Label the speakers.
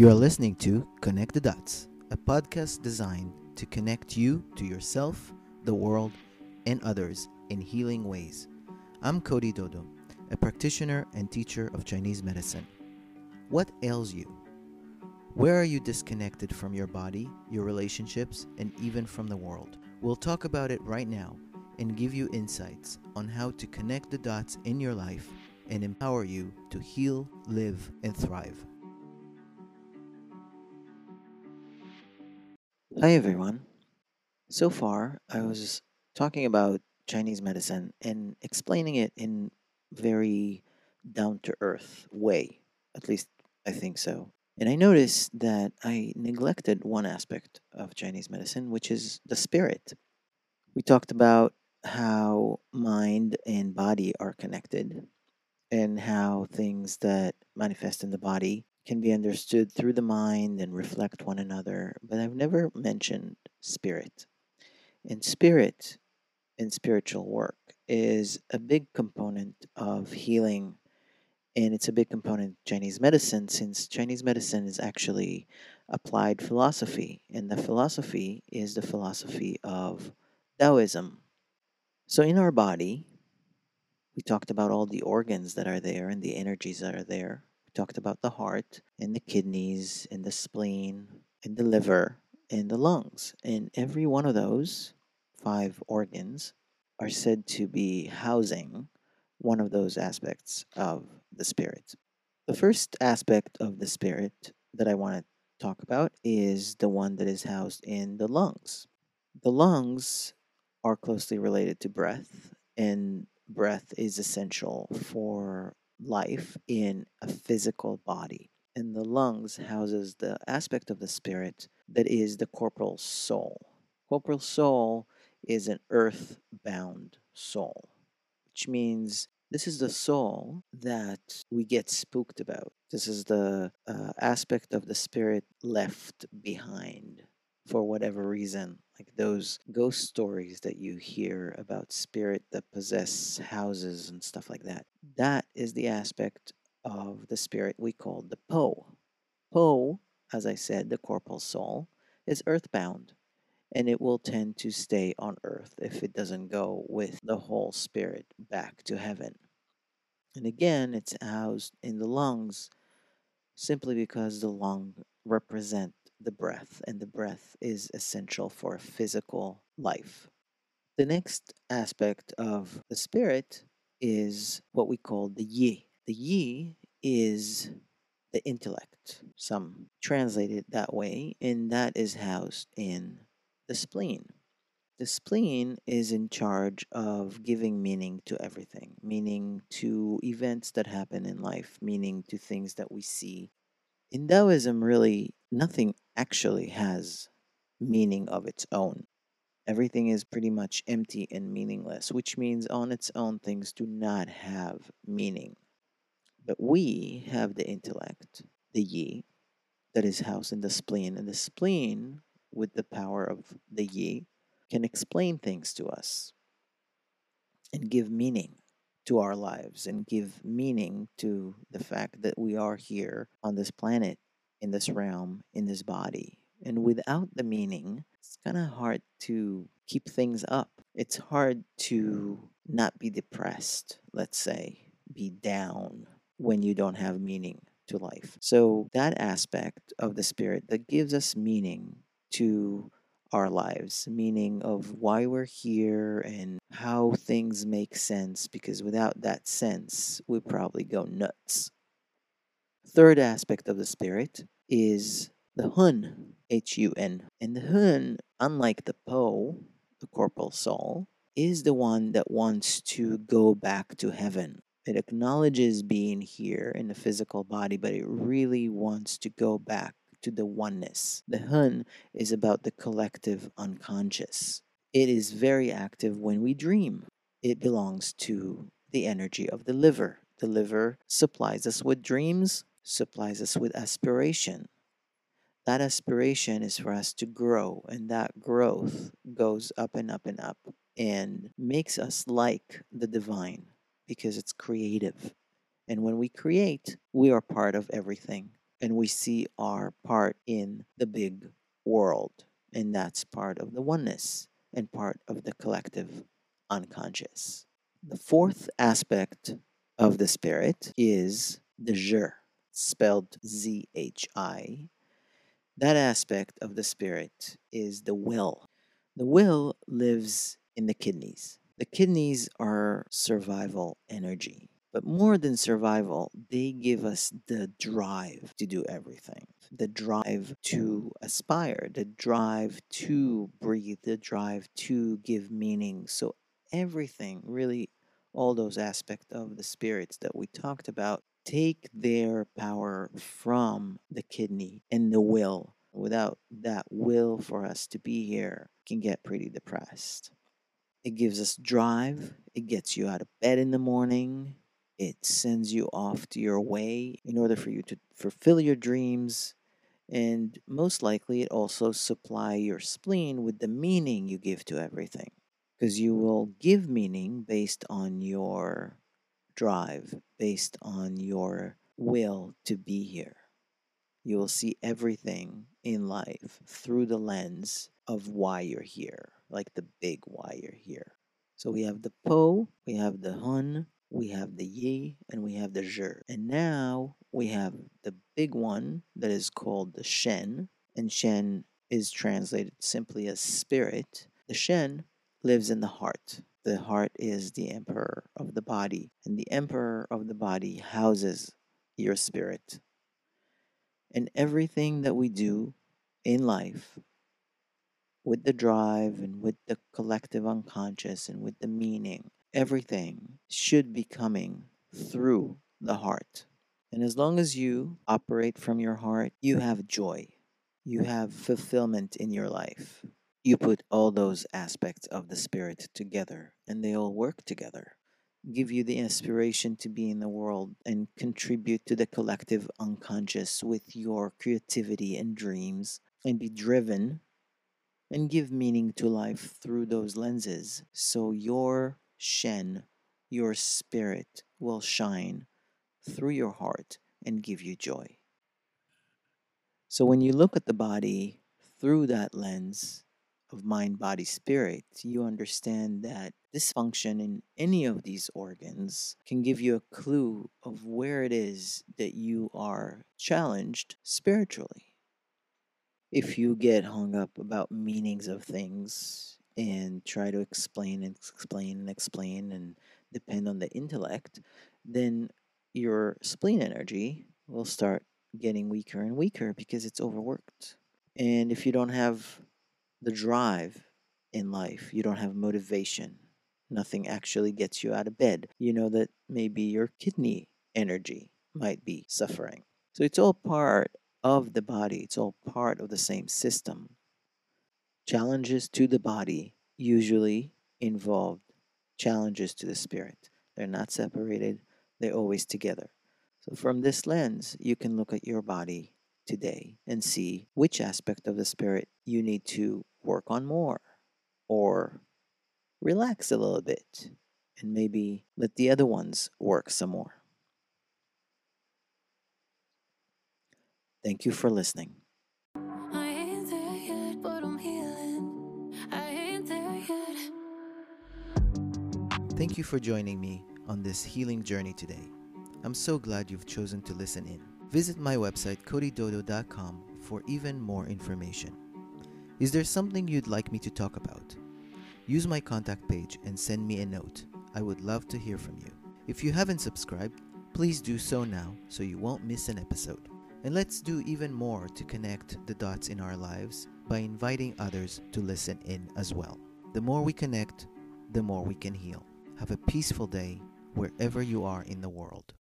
Speaker 1: You are listening to Connect the Dots, a podcast designed to connect you to yourself, the world, and others in healing ways. I'm Cody Dodo, a practitioner and teacher of Chinese medicine. What ails you? Where are you disconnected from your body, your relationships, and even from the world? We'll talk about it right now and give you insights on how to connect the dots in your life and empower you to heal, live, and thrive. Hi, everyone. So far, I was talking about Chinese medicine and explaining it in very down to earth way. At least I think so. And I noticed that I neglected one aspect of Chinese medicine, which is the spirit. We talked about how mind and body are connected and how things that manifest in the body can be understood through the mind and reflect one another, but I've never mentioned spirit. And spirit in spiritual work is a big component of healing, and it's a big component of Chinese medicine since Chinese medicine is actually applied philosophy, and the philosophy is the philosophy of Taoism. So, in our body, we talked about all the organs that are there and the energies that are there. We talked about the heart and the kidneys and the spleen and the liver and the lungs. And every one of those five organs are said to be housing one of those aspects of the spirit. The first aspect of the spirit that I want to talk about is the one that is housed in the lungs. The lungs are closely related to breath, and breath is essential for life in a physical body. And the lungs houses the aspect of the spirit that is the corporal soul. Corporal soul is an earth bound soul, which means this is the soul that we get spooked about. This is the uh, aspect of the spirit left behind for whatever reason. Like those ghost stories that you hear about spirit that possess houses and stuff like that. That is the aspect of the spirit we call the Po. Po, as I said, the corporal soul, is earthbound and it will tend to stay on earth if it doesn't go with the whole spirit back to heaven. And again, it's housed in the lungs simply because the lung represent the breath and the breath is essential for physical life. The next aspect of the spirit is what we call the yi. The yi is the intellect. Some translate it that way, and that is housed in the spleen. The spleen is in charge of giving meaning to everything, meaning to events that happen in life, meaning to things that we see. In Taoism, really, nothing actually has meaning of its own. Everything is pretty much empty and meaningless, which means on its own things do not have meaning. But we have the intellect, the yi, that is housed in the spleen, and the spleen with the power of the Yi can explain things to us and give meaning to our lives and give meaning to the fact that we are here on this planet, in this realm, in this body. And without the meaning, it's kind of hard to keep things up. It's hard to not be depressed, let's say, be down when you don't have meaning to life. So, that aspect of the spirit that gives us meaning to our lives, meaning of why we're here and how things make sense, because without that sense, we probably go nuts. Third aspect of the spirit is the Hun, H U N. And the Hun, unlike the Po, the corporal soul, is the one that wants to go back to heaven. It acknowledges being here in the physical body, but it really wants to go back to the oneness. The Hun is about the collective unconscious. It is very active when we dream. It belongs to the energy of the liver. The liver supplies us with dreams, supplies us with aspiration. That aspiration is for us to grow, and that growth goes up and up and up and makes us like the divine because it's creative. And when we create, we are part of everything and we see our part in the big world. And that's part of the oneness and part of the collective unconscious. The fourth aspect of the spirit is the zhi, spelled Z H I. That aspect of the spirit is the will. The will lives in the kidneys. The kidneys are survival energy. But more than survival, they give us the drive to do everything the drive to aspire, the drive to breathe, the drive to give meaning. So, everything really, all those aspects of the spirits that we talked about, take their power from the kidney and the will. Without that will for us to be here, can get pretty depressed. It gives us drive. It gets you out of bed in the morning. It sends you off to your way in order for you to fulfill your dreams. And most likely, it also supply your spleen with the meaning you give to everything. Because you will give meaning based on your drive, based on your will to be here. You will see everything in life through the lens of why you're here, like the big why you're here. So we have the Po, we have the Hun, we have the Yi, and we have the Zhi. And now we have the big one that is called the Shen, and Shen is translated simply as spirit. The Shen lives in the heart. The heart is the emperor of the body, and the emperor of the body houses your spirit. And everything that we do in life with the drive and with the collective unconscious and with the meaning everything should be coming through the heart. And as long as you operate from your heart, you have joy, you have fulfillment in your life. You put all those aspects of the spirit together, and they all work together. Give you the inspiration to be in the world and contribute to the collective unconscious with your creativity and dreams, and be driven and give meaning to life through those lenses so your Shen, your spirit, will shine through your heart and give you joy. So when you look at the body through that lens of mind, body, spirit, you understand that dysfunction in any of these organs can give you a clue of where it is that you are challenged spiritually. If you get hung up about meanings of things and try to explain and explain and explain and depend on the intellect, then your spleen energy will start getting weaker and weaker because it's overworked. And if you don't have the drive in life, you don't have motivation, nothing actually gets you out of bed. You know that maybe your kidney energy might be suffering. So it's all part of the body, it's all part of the same system. Challenges to the body usually involve challenges to the spirit. They're not separated, they're always together. So, from this lens, you can look at your body today and see which aspect of the spirit you need to work on more or relax a little bit and maybe let the other ones work some more. Thank you for listening. Thank you for joining me on this healing journey today. I'm so glad you've chosen to listen in. Visit my website, codydodo.com, for even more information. Is there something you'd like me to talk about? Use my contact page and send me a note. I would love to hear from you. If you haven't subscribed, please do so now so you won't miss an episode. And let's do even more to connect the dots in our lives by inviting others to listen in as well. The more we connect, the more we can heal. Have a peaceful day wherever you are in the world.